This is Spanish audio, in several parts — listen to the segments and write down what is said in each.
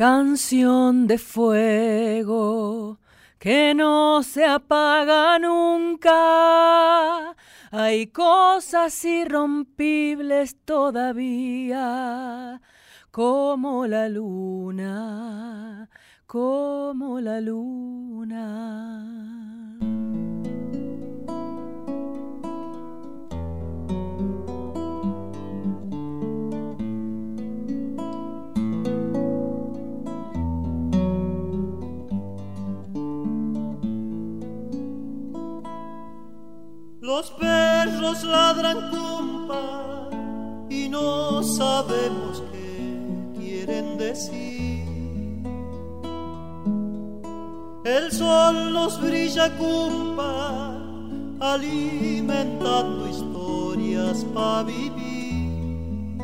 Canción de fuego que no se apaga nunca. Hay cosas irrompibles todavía, como la luna, como la luna. Los perros ladran cumpa y no sabemos qué quieren decir. El sol nos brilla cumpa, alimentando historias para vivir.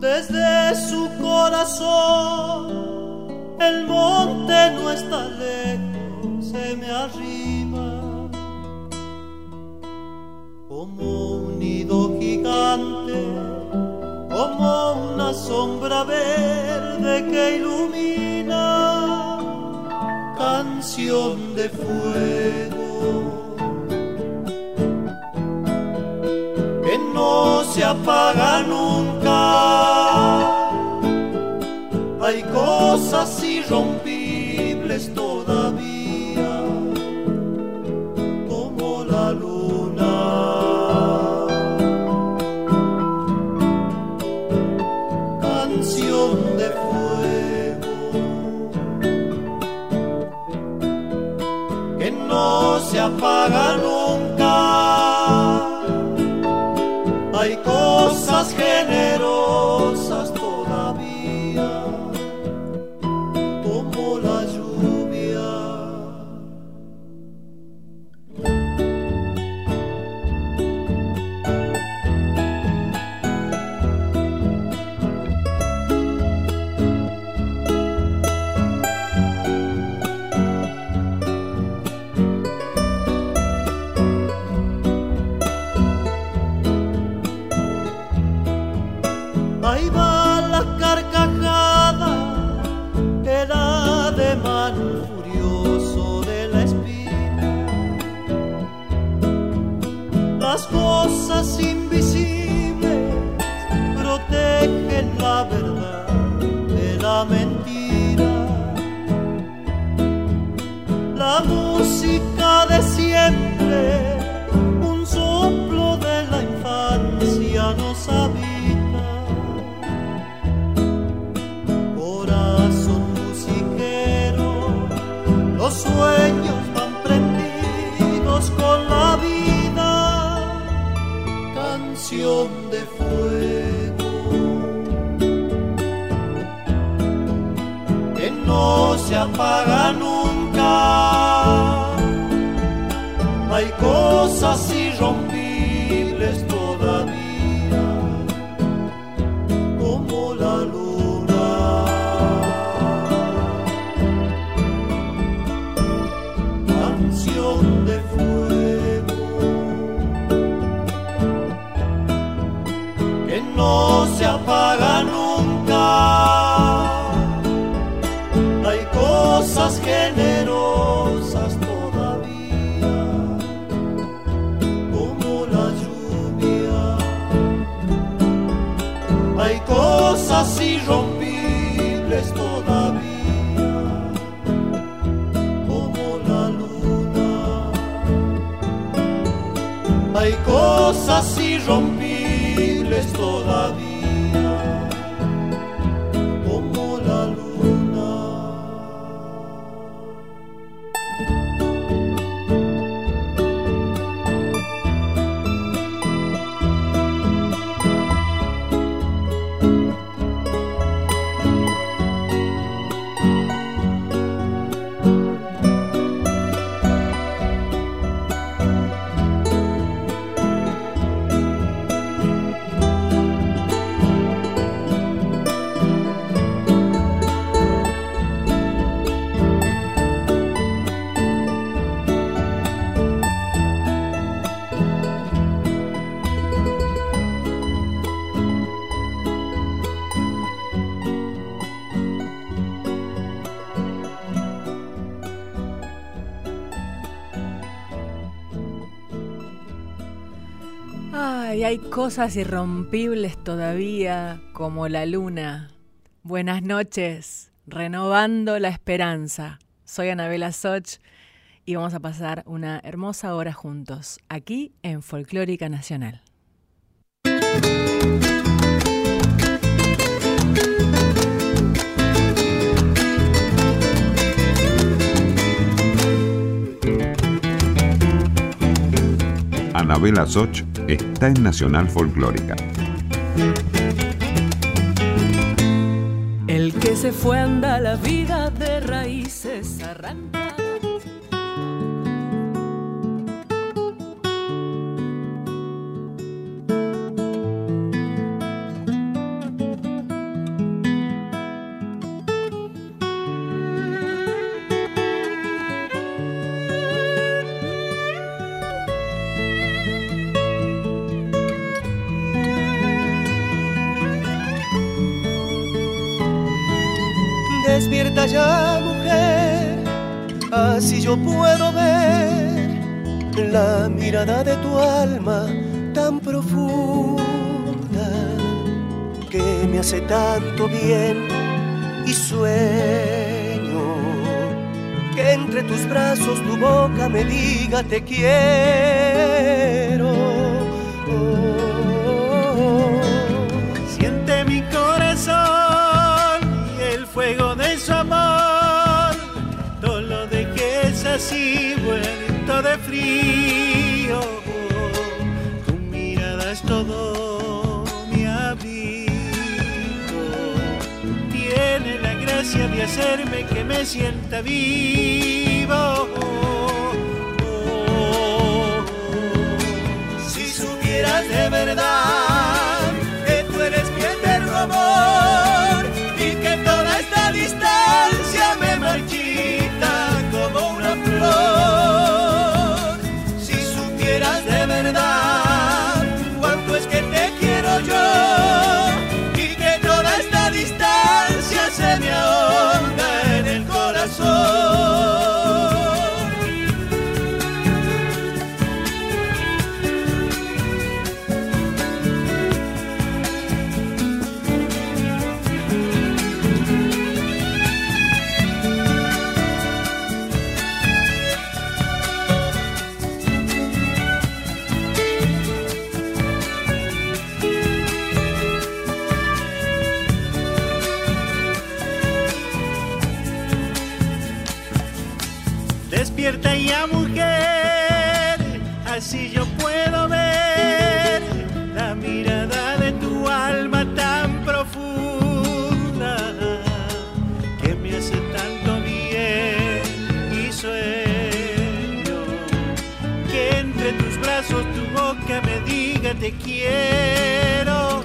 Desde su corazón, el monte no está lejos, se me arriba como un nido gigante, como una sombra verde que ilumina, canción de fuego. Que no se apaga nunca. Hay cosas irrompibles todavía, que no se apaga cosas irrompibles todavía como la luna. Buenas noches, renovando la esperanza. Soy Anabela Soch y vamos a pasar una hermosa hora juntos, aquí en Folclórica Nacional. Anabela Soch está en Nacional Folclórica. El que se fue anda la vida de raíces arranca. Ya mujer, así yo puedo ver la mirada de tu alma tan profunda que me hace tanto bien y sueño que entre tus brazos tu boca me diga te quiero. Frío. Tu mirada es todo mi abrigo, tiene la gracia de hacerme que me sienta vivo. Si supieras de verdad quiero.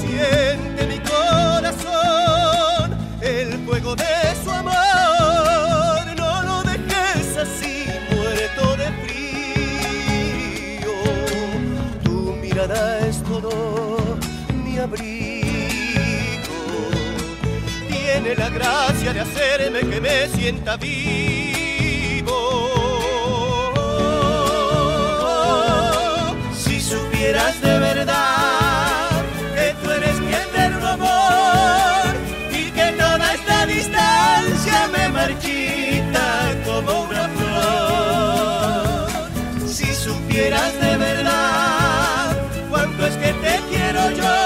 Siente mi corazón el fuego de su amor. No lo dejes así, muerto de frío. Tu mirada es todo mi abrigo. Tiene la gracia de hacerme que me sienta vivo. Supieras de verdad que tú eres mi eterno amor y que toda esta distancia me marchita como una flor. Si supieras de verdad cuánto es que te quiero yo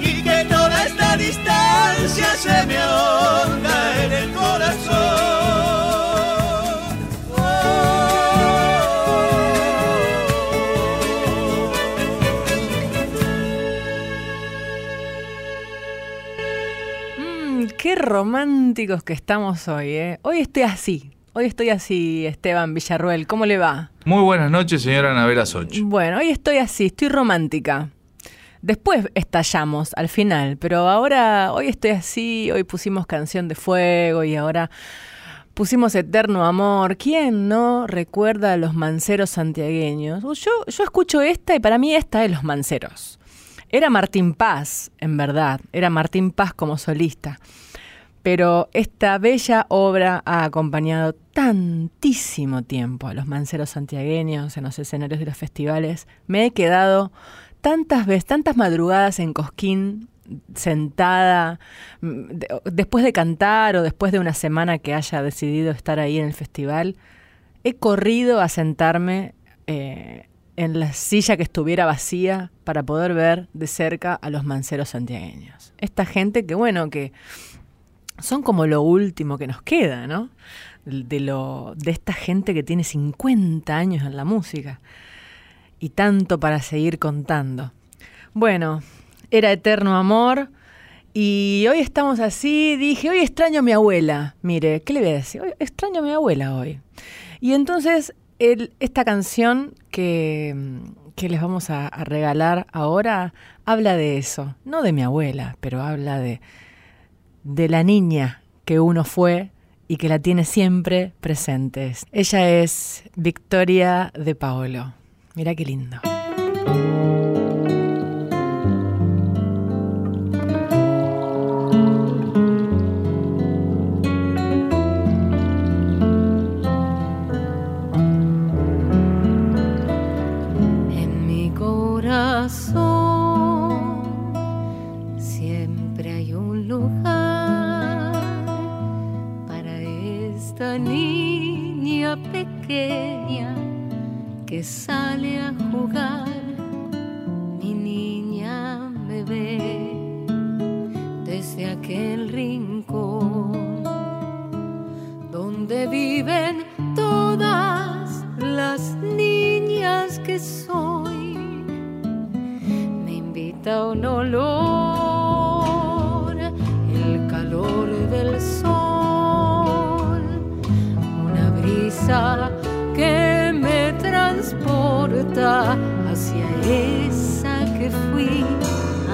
y que toda esta distancia se me ahonda en el corazón. Románticos que estamos hoy, ¿eh? Hoy estoy así. Hoy estoy así, Esteban Villarruel. ¿Cómo le va? Muy buenas noches, señora Anabela Soch. Bueno, hoy estoy así, estoy romántica. Después estallamos al final, pero ahora, hoy estoy así, hoy pusimos Canción de Fuego y ahora pusimos Eterno Amor. ¿Quién no recuerda a los manceros santiagueños? Yo, yo escucho esta y para mí esta es Los Manceros. Era Martín Paz, en verdad, era Martín Paz como solista. Pero esta bella obra ha acompañado tantísimo tiempo a los manceros santiagueños en los escenarios de los festivales. Me he quedado tantas veces, tantas madrugadas en Cosquín sentada mm, después de cantar o después de una semana que haya decidido estar ahí en el festival, he corrido a sentarme eh, en la silla que estuviera vacía para poder ver de cerca a los manceros santiagueños. Esta gente que, bueno, que son como lo último que nos queda, ¿no? De, lo, de esta gente que tiene 50 años en la música y tanto para seguir contando. Bueno, era eterno amor. Y hoy estamos así, dije, hoy extraño a mi abuela. Mire, ¿qué le voy a decir? Hoy extraño a mi abuela hoy. Y entonces esta canción que, les vamos a, a, regalar ahora habla de eso. No de mi abuela, pero habla de, de la niña que uno fue y que la tiene siempre presente. Ella es Victoria de Paolo. Mira qué lindo. Que sale a jugar, mi niña me ve desde aquel rincón donde viven todas las niñas que soy. Me invita un olor, que me transporta hacia esa que fui,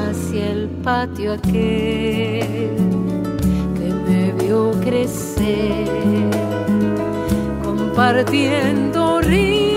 hacia el patio aquel que me vio crecer, compartiendo risas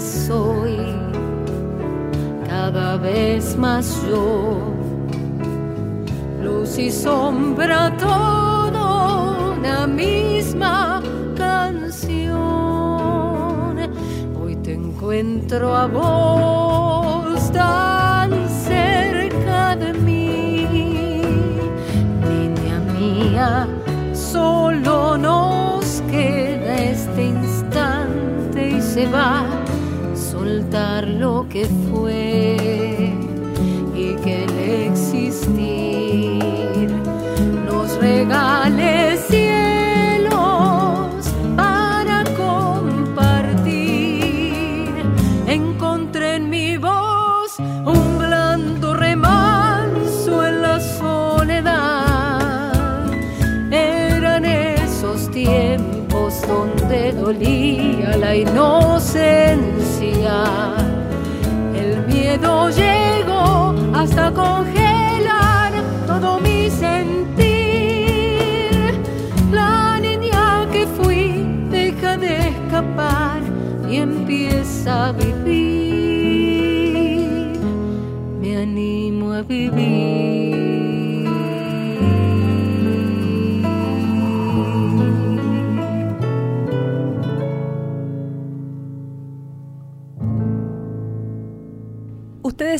soy, cada vez más yo. Luz y sombra, todo una misma canción. Hoy te encuentro a vos que fue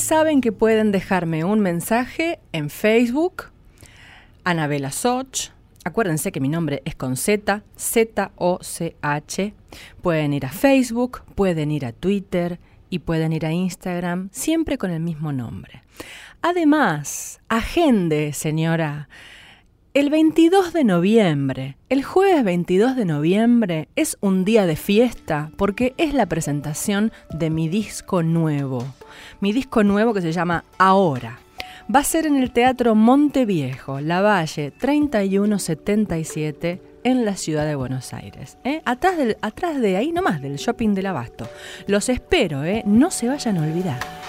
saben que pueden dejarme un mensaje en Facebook, Anabela Soch. Acuérdense que mi nombre es con Z, Z-O-C-H. Pueden ir a Facebook, pueden ir a Twitter y pueden ir a Instagram, siempre con el mismo nombre. Además, agende, señora, el 22 de noviembre, el jueves 22 de noviembre, es un día de fiesta porque es la presentación de mi disco nuevo. Mi disco nuevo que se llama Ahora. Va a ser en el Teatro Monteviejo, La Valle 3177 en la ciudad de Buenos Aires. ¿eh? Atrás, del, atrás de ahí nomás, del shopping del abasto. Los espero, ¿eh? no se vayan a olvidar.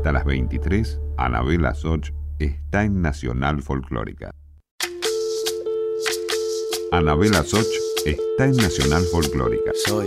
Hasta las 23, Anabela Soch está en Nacional Folclórica. Anabela Soch está en Nacional Folclórica. Soy,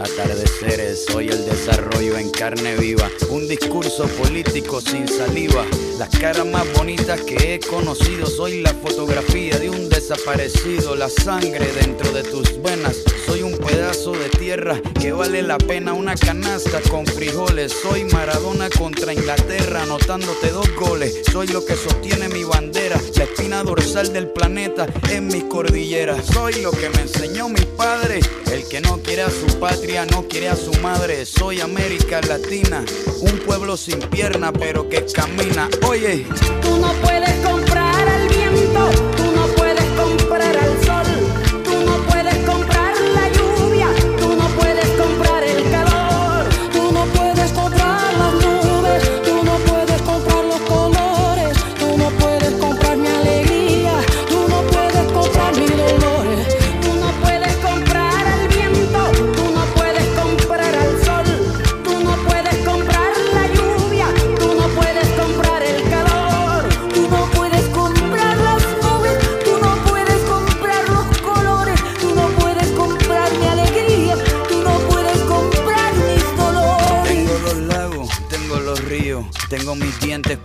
atardeceres, soy el desarrollo en carne viva, un discurso político sin saliva, las caras más bonitas que he conocido, soy la fotografía de un desaparecido, la sangre dentro de tus venas, soy un pedazo de tierra que vale la pena. Una canasta con frijoles, soy Maradona contra Inglaterra, anotándote dos goles, soy lo que sostiene mi bandera, la espina dorsal del planeta en mi cordillera, soy lo que me enseñó mi padre, el que no quiere a su patria, no quiere a su madre. Soy América Latina, un pueblo sin pierna pero que camina. Oye, tú no puedes comprar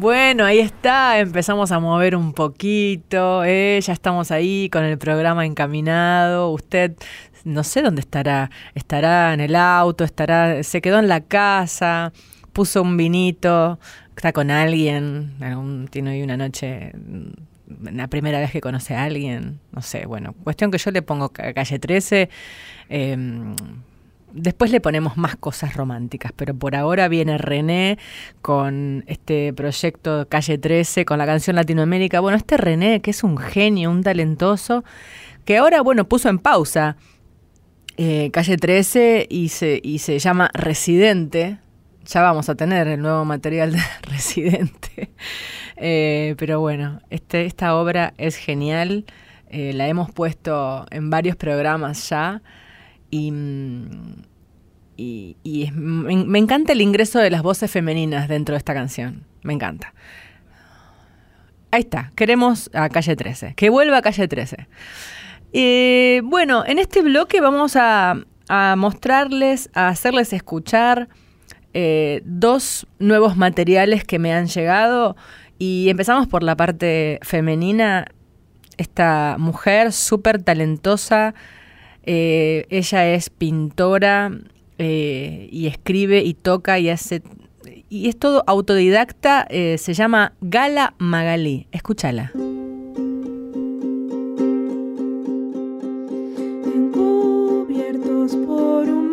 Bueno, ahí está, empezamos a mover un poquito, ¿eh? ya estamos ahí con el programa encaminado. Usted, no sé dónde estará, estará en el auto, estará, se quedó en la casa, puso un vinito, está con alguien, tiene hoy una noche, mm, la primera vez que conoce a alguien, no sé, bueno, cuestión que yo le pongo ca- calle 13. em, Después le ponemos más cosas románticas, pero por ahora viene René con este proyecto Calle 13, con la canción Latinoamérica. Bueno, este René, que es un genio, un talentoso, que ahora, bueno, puso en pausa eh, Calle 13 y se, y se llama Residente. Ya vamos a tener el nuevo material de Residente. Eh, pero bueno, este, esta obra es genial. Eh, la hemos puesto en varios programas ya. Y, y, me, encanta el ingreso de las voces femeninas dentro de esta canción. Me encanta. Ahí está, queremos a Calle 13. Que vuelva a Calle 13. Eh, bueno, en este bloque vamos a, mostrarles, a hacerles escuchar eh, dos nuevos materiales que me han llegado. Y empezamos por la parte femenina. Esta mujer súper talentosa eh, ella es pintora eh, y escribe y toca y hace... Y es todo autodidacta, eh, se llama Gala Magalí. Escúchala. Encubiertos por un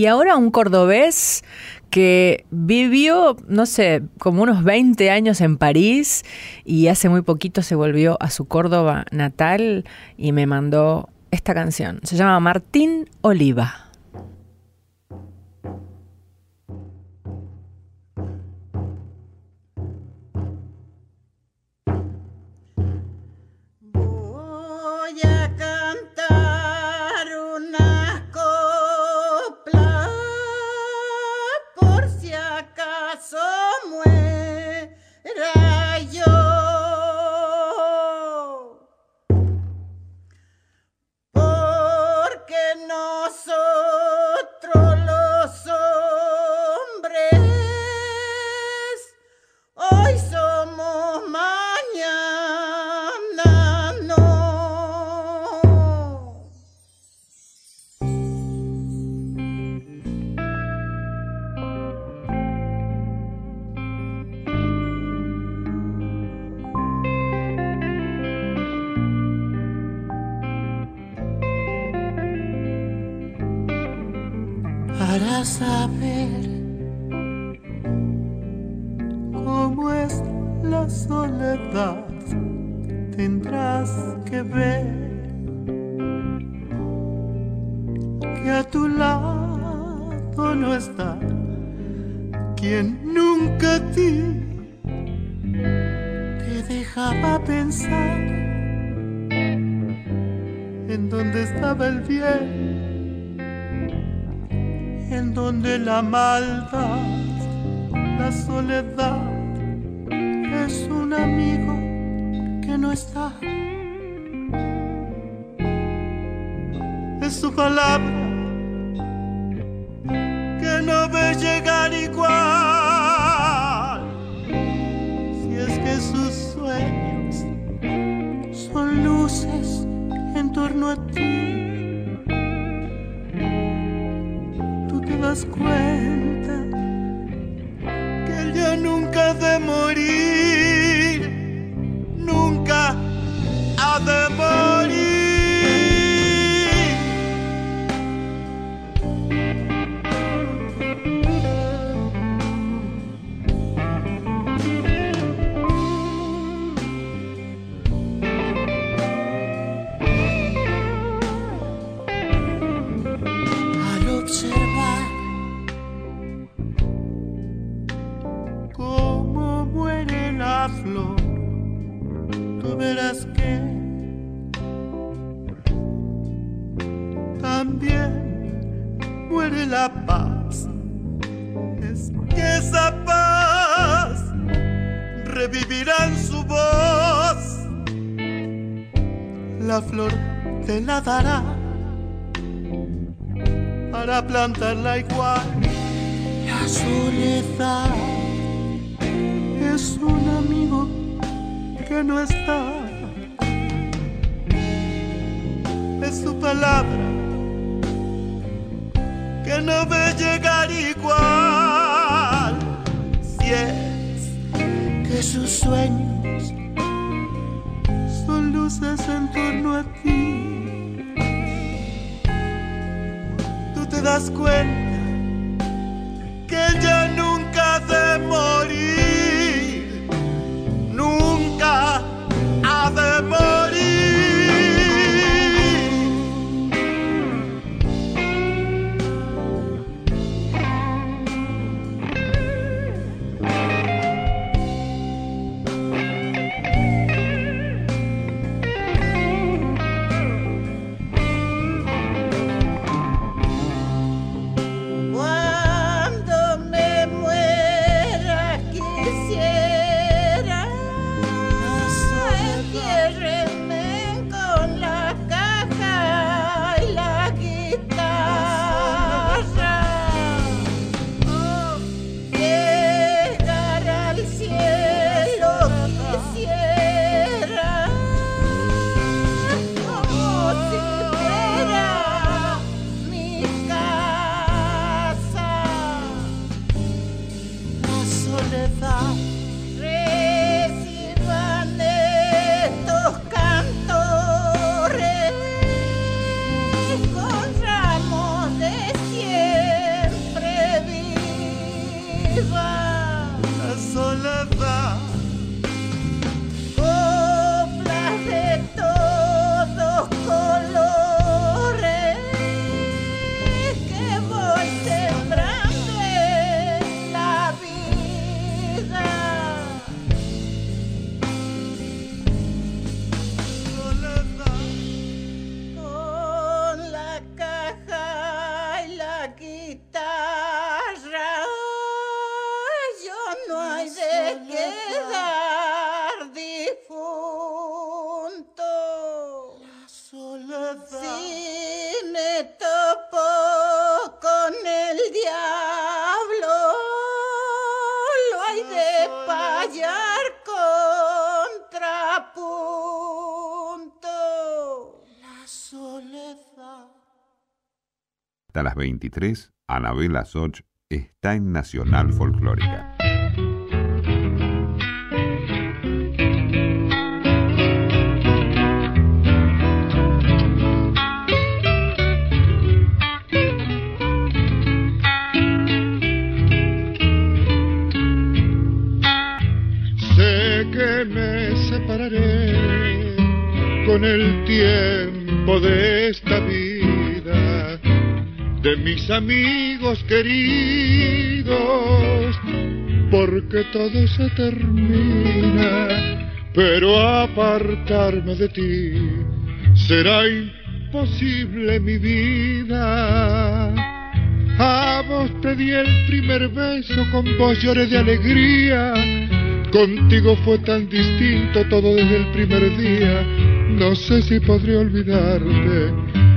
Y ahora un cordobés que vivió, no sé, como unos 20 años en París y hace muy poquito se volvió a su Córdoba natal y me mandó esta canción. Se llama Martín Oliva. saber. la maldad, la soledad para plantarla igual. La soledad es un amigo que no está. Es su palabra que no ve llegar igual. Si es que sus sueños son luces en torno a das cuenta. hasta las 23, Anabela Soch está en Nacional Folclórica. Amigos queridos, porque todo se termina, pero apartarme de ti será imposible mi vida. A vos te di el primer beso, con vos lloré de alegría. Contigo fue tan distinto todo desde el primer día. No sé si podré olvidarte,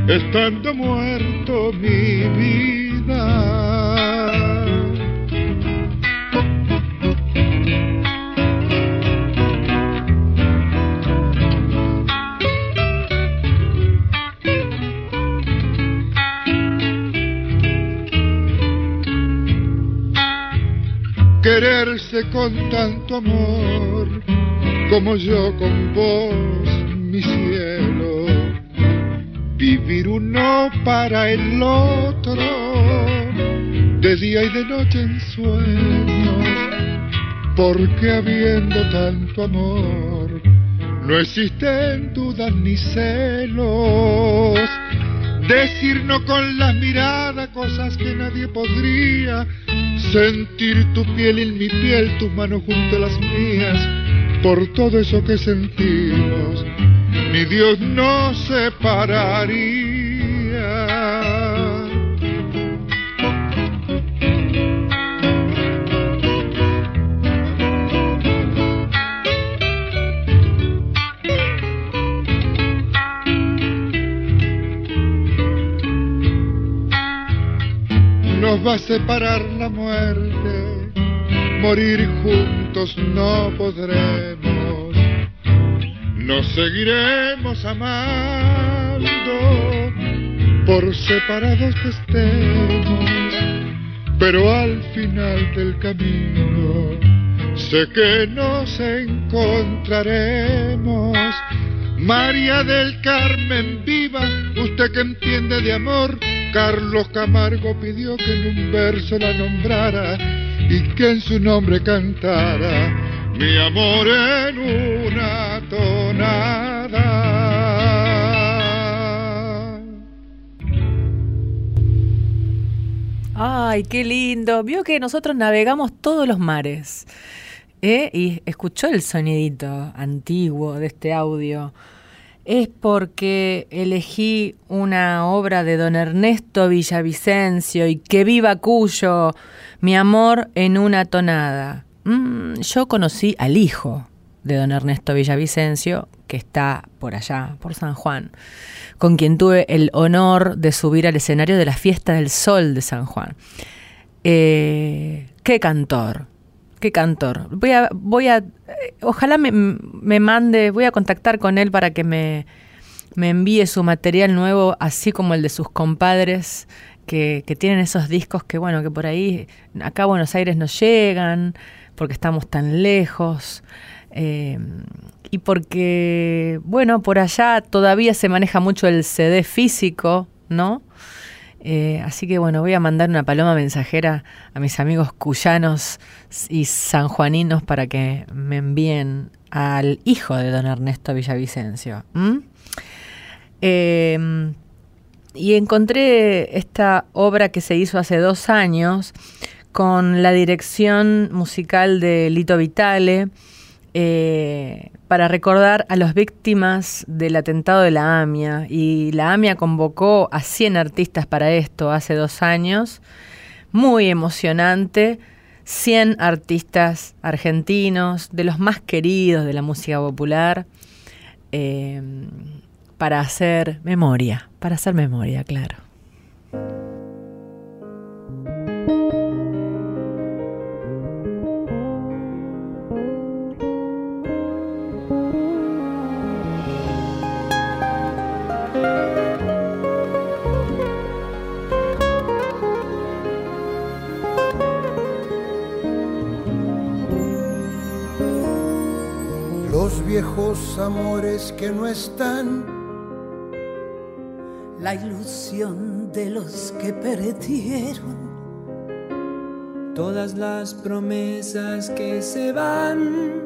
estando muerto mi vida. quererse con tanto amor como yo con vos, mi cielo. Vivir uno para el otro, de día y de noche en sueños, porque habiendo tanto amor, no existen dudas ni celos. Decir no con las miradas cosas que nadie podría sentir tu piel en mi piel, tus manos junto a las mías, por todo eso que sentimos, mi Dios no separaría. nos va a separar la muerte, morir juntos no podremos, nos seguiremos amando, por separados que estemos, pero al final del camino sé que nos encontraremos. María del Carmen viva, usted que entiende de amor, Carlos Camargo pidió que en un verso la nombrara y que en su nombre cantara mi amor en una Ay, qué lindo. Vio que nosotros navegamos todos los mares. ¿eh? Y escuchó el sonidito antiguo de este audio es porque elegí una obra de don Ernesto Villavicencio y que viva Cuyo, mi amor en una tonada. Mm, yo conocí al hijo de don Ernesto Villavicencio, que está por allá, por San Juan, con quien tuve el honor de subir al escenario de la Fiesta del Sol de San Juan. Eh, qué cantor, qué cantor. Voy a, voy a, eh, ojalá me, me, mande, voy a contactar con él para que me, me, envíe su material nuevo, así como el de sus compadres, que, que, tienen esos discos que, bueno, que por ahí, acá a Buenos Aires no llegan, porque estamos tan lejos. Eh, y porque, bueno, por allá todavía se maneja mucho el CD físico, ¿no? Eh, así que bueno, voy a mandar una paloma mensajera a mis amigos cuyanos y sanjuaninos para que me envíen al hijo de don Ernesto Villavicencio. Em, y encontré esta obra que se hizo hace dos años con la dirección musical de Lito Vitale. Eh, para recordar a las víctimas del atentado de la AMIA. Y la AMIA convocó a 100 artistas para esto hace dos años. Muy emocionante. 100 artistas argentinos, de los más queridos de la música popular, eh, para hacer memoria, para hacer memoria, claro. Viejos amores que no están. La ilusión de los que perdieron. Todas las promesas que se van.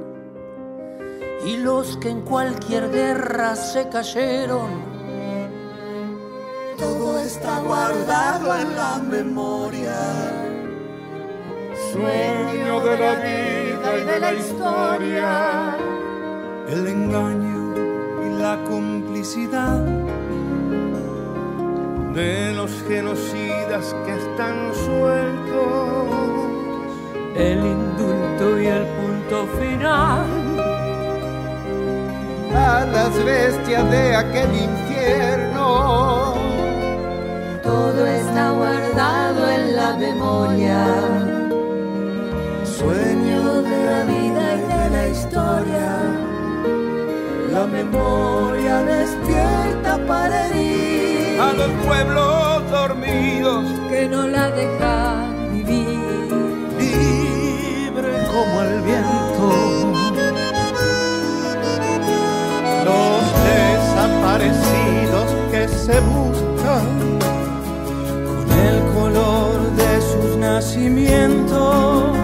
y los que en cualquier guerra se cayeron. Todo está guardado en la memoria. Sueño de la vida y de la historia. El engaño y la complicidad de los genocidas que están sueltos. El indulto y el punto final. A las bestias de aquel infierno. Todo está guardado en la memoria. Sueño de la vida y de la historia. La memoria despierta para herir a los pueblos dormidos que no la dejan vivir. Libre como el viento. Los desaparecidos que se buscan con el color de sus nacimientos.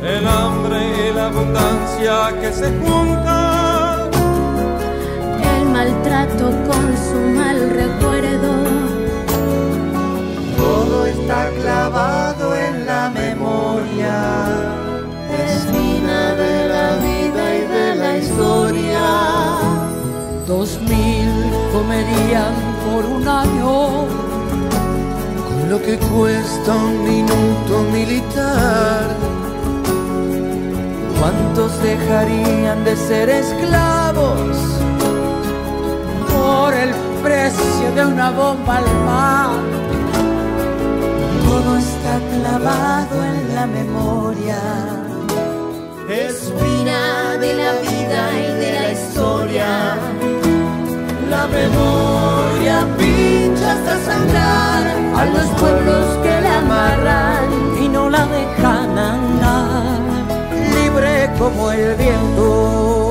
El hambre y la abundancia que se juntan. Con su mal recuerdo. Todo está clavado en la memoria. Espina de la vida y de la historia. Dos mil comerían por un año con lo que cuesta un minuto militar. ¿Cuántos dejarían de ser esclavos por el precio de una bomba al mar? Todo está clavado en la memoria. Espina de la vida y de la historia. La memoria pincha hasta sangrar a los pueblos que la amarran y no la dejan andar libre como el viento.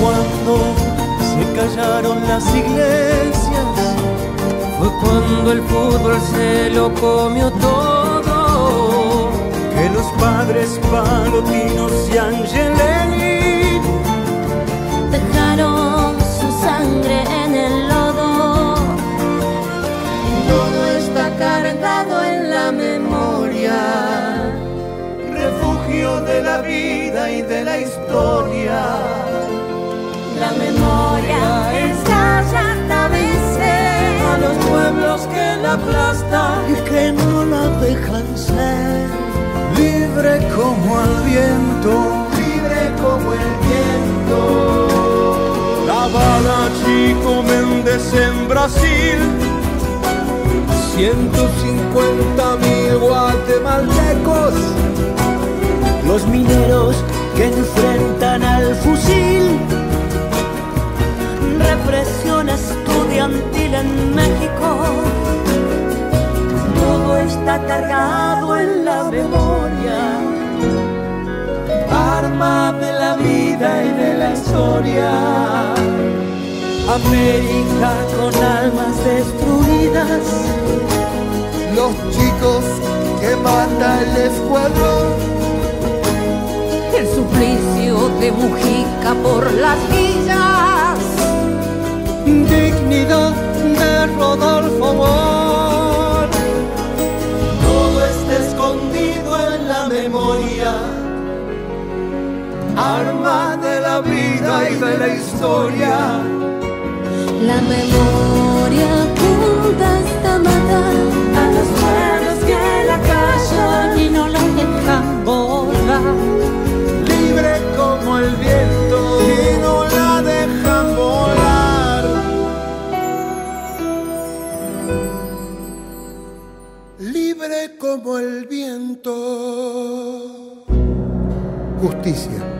Cuando se callaron las iglesias. Fue cuando el fútbol se lo comió todo. Que los padres palotinos y Angelini Dejaron su sangre en el lodo. Todo está cargado en la memoria. Refugio de la vida y de la historia. La aplastan y que no la dejan ser libre como el viento. Libre como el viento. La bala Chico Méndez en Brasil. 150 mil guatemaltecos. Los mineros que enfrentan al fusil. represión estudiantil en México. Todo está cargado en la memoria. Arma de la vida y de la historia. América con almas destruidas. Los chicos que manda el escuadrón. suplicio de Mujica por las villas. Dignidad de Rodolfo. Arma de la vida y de la historia. La memoria apunta hasta matar a los sueños que la callan y no la dejan volar. Libre como el viento y no la dejan volar. Libre como el viento. Justicia.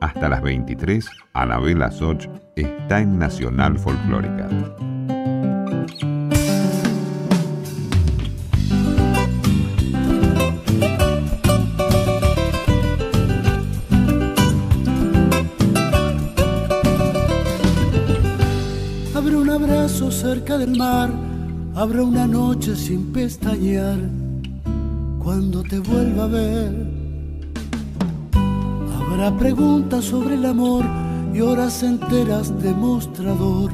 Hasta las 23, Anabela Soch está en Nacional Folclórica. Habrá un abrazo cerca del mar, habrá una noche sin pestañear cuando te vuelva a ver. Habrá preguntas sobre el amor y horas enteras de mostrador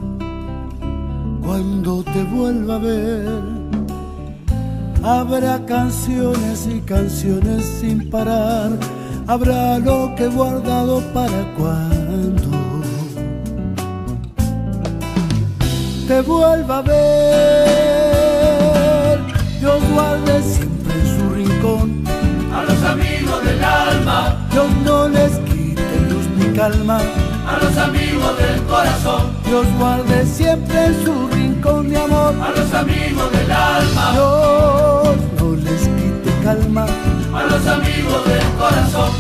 cuando te vuelva a ver. Habrá canciones y canciones sin parar, habrá lo que he guardado para cuando te vuelva a ver. Dios guarde alma, Dios no les quite luz ni calma. a los amigos del corazón, Dios guarde siempre en su rincón de amor. a los amigos del alma, Dios no les quite calma. a los amigos del corazón.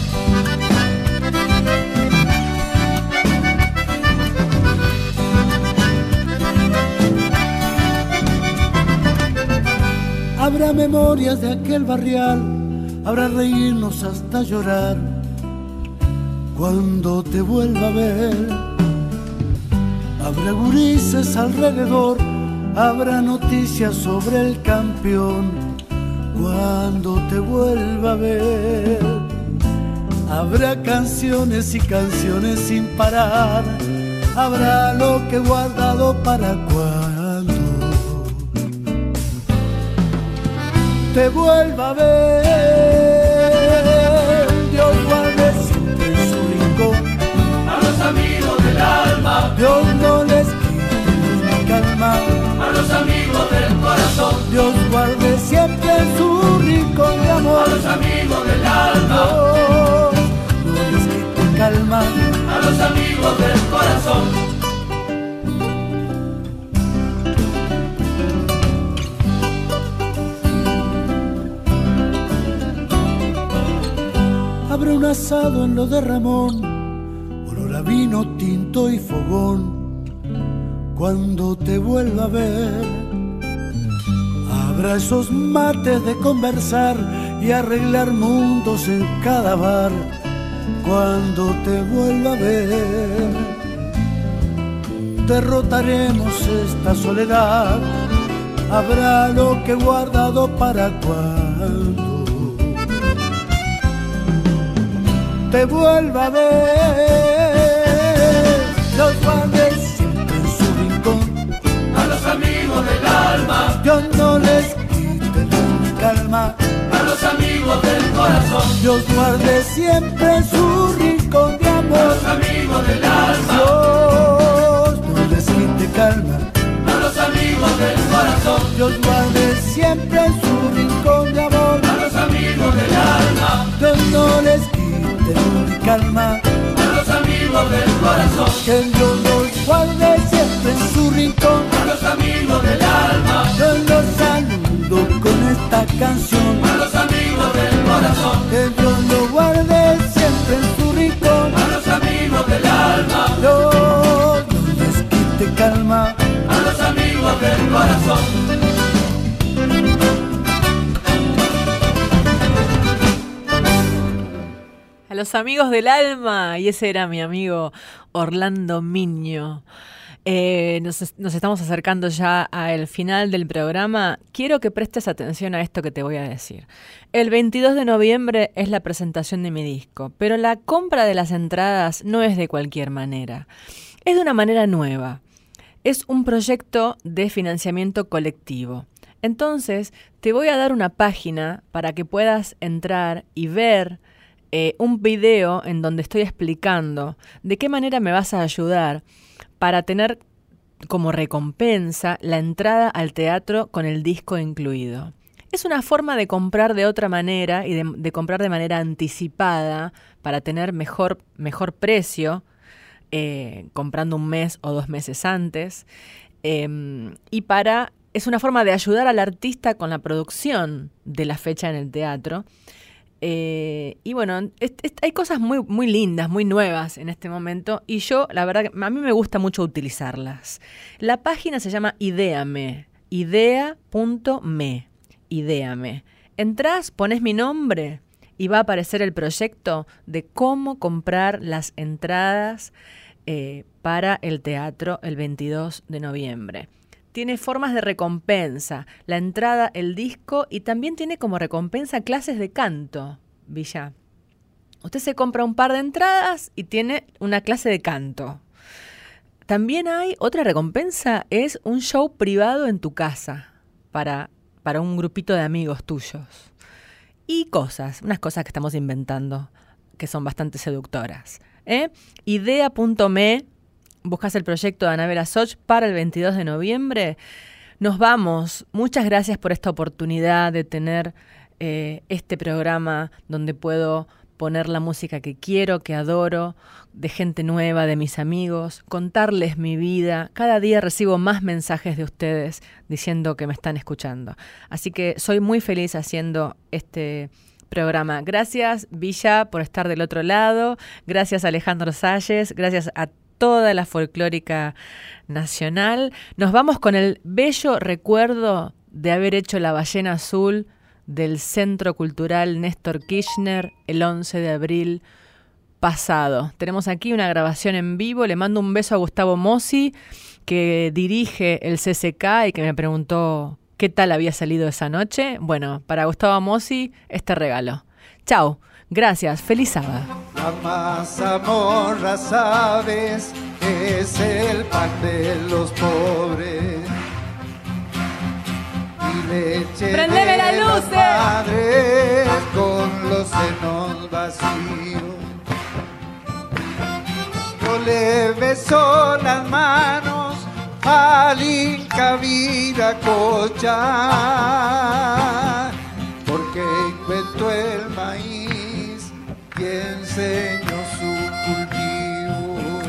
Habrá memorias de aquel barrial, habrá reírnos hasta llorar cuando te vuelva a ver. Habrá gurises alrededor, habrá noticias sobre el campeón cuando te vuelva a ver. Habrá canciones y canciones sin parar, habrá lo que he guardado para cuando te vuelva a ver. Dios no les quite ni calma. a los amigos del corazón, Dios guarde siempre su rincón de amor. a los amigos del alma, Dios no les quite calma. a los amigos del corazón. Habrá un asado en lo de Ramón, vino, tinto y fogón. Cuando te vuelva a ver, habrá esos mates de conversar y arreglar mundos en cada bar. Cuando te vuelva a ver, derrotaremos esta soledad. Habrá lo que he guardado para cuando te vuelva a ver. Los guardes siempre en su rincón. A los amigos del alma, Dios no les quite luz ni calma. a los amigos del corazón, Dios guarde siempre en su rincón de a amor. los amigos del alma, Dios no les quite calma. a los amigos del corazón, Dios guarde siempre en su rincón de amor. a los amigos del alma, Dios no les quite ni calma. Los amigos del corazón, Que Dios los guarde siempre en su rincón. a los amigos del alma, Yo los saludo con esta canción. A los amigos del corazón. Que Dios lo guarde siempre en su rincón. A los amigos del alma. Dios les quite calma. A los amigos del corazón. Los amigos del alma, y ese era mi amigo Orlando Miño. Eh, nos, nos, estamos acercando ya al final del programa. Quiero que prestes atención a esto que te voy a decir. El 22 de noviembre es la presentación de mi disco, pero la compra de las entradas no es de cualquier manera. Es de una manera nueva. Es un proyecto de financiamiento colectivo. Entonces, te voy a dar una página para que puedas entrar y ver eh, un video en donde estoy explicando de qué manera me vas a ayudar para tener como recompensa la entrada al teatro con el disco incluido. Es una forma de comprar de otra manera y de, comprar de manera anticipada para tener mejor, mejor precio, eh, comprando un mes o dos meses antes, eh, y para es una forma de ayudar al artista con la producción de la fecha en el teatro eh, y bueno, hay cosas muy, muy lindas, muy nuevas en este momento y yo, la verdad, a mí me gusta mucho utilizarlas. La página se llama Ideame, idea.me, Ideame. Entrás, pones mi nombre y va a aparecer el proyecto de cómo comprar las entradas eh, para el teatro el 22 de noviembre tiene formas de recompensa, la entrada, el disco y también tiene como recompensa clases de canto, Villa. Usted se compra un par de entradas y tiene una clase de canto. También hay otra recompensa, es un show privado en tu casa para, para un grupito de amigos tuyos. Y cosas, unas cosas que estamos inventando que son bastante seductoras. ¿eh? Idea.me buscas el proyecto de Anabela Soch para el 22 de noviembre. Nos vamos. Muchas gracias por esta oportunidad de tener eh, este programa donde puedo poner la música que quiero, que adoro, de gente nueva, de mis amigos, contarles mi vida. Cada día recibo más mensajes de ustedes diciendo que me están escuchando. Así que soy muy feliz haciendo este programa. Gracias Villa por estar del otro lado. Gracias Alejandro Salles. Gracias a toda la folclórica nacional. Nos vamos con el bello recuerdo de haber hecho la ballena azul del Centro Cultural Néstor Kirchner el 11 de abril pasado. Tenemos aquí una grabación en vivo. Le mando un beso a Gustavo Mossi, que dirige el CCK y que me preguntó qué tal había salido esa noche. Bueno, para Gustavo Mossi, este regalo. Chao. Gracias, feliz sábado. La mazamorra, sabes, es el pan de los pobres. Y leche ¡Prendeme de la luz! las madres con los senos vacíos. Yo le beso las manos al Inca Viracocha, su cultivo.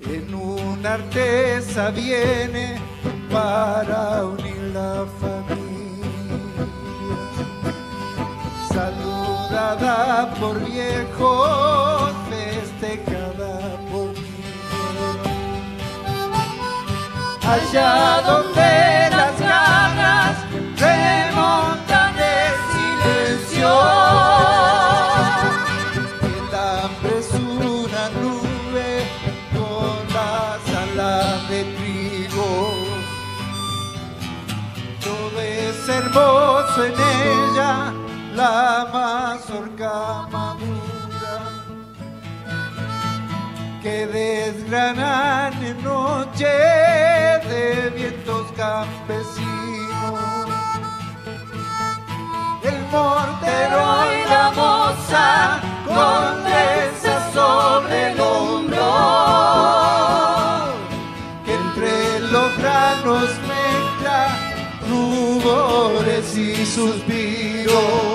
En una artesa viene para unir la familia, saludada por viejos, allá donde contesa sobre el hombro, que entre los granos mezcla rubores y suspiros.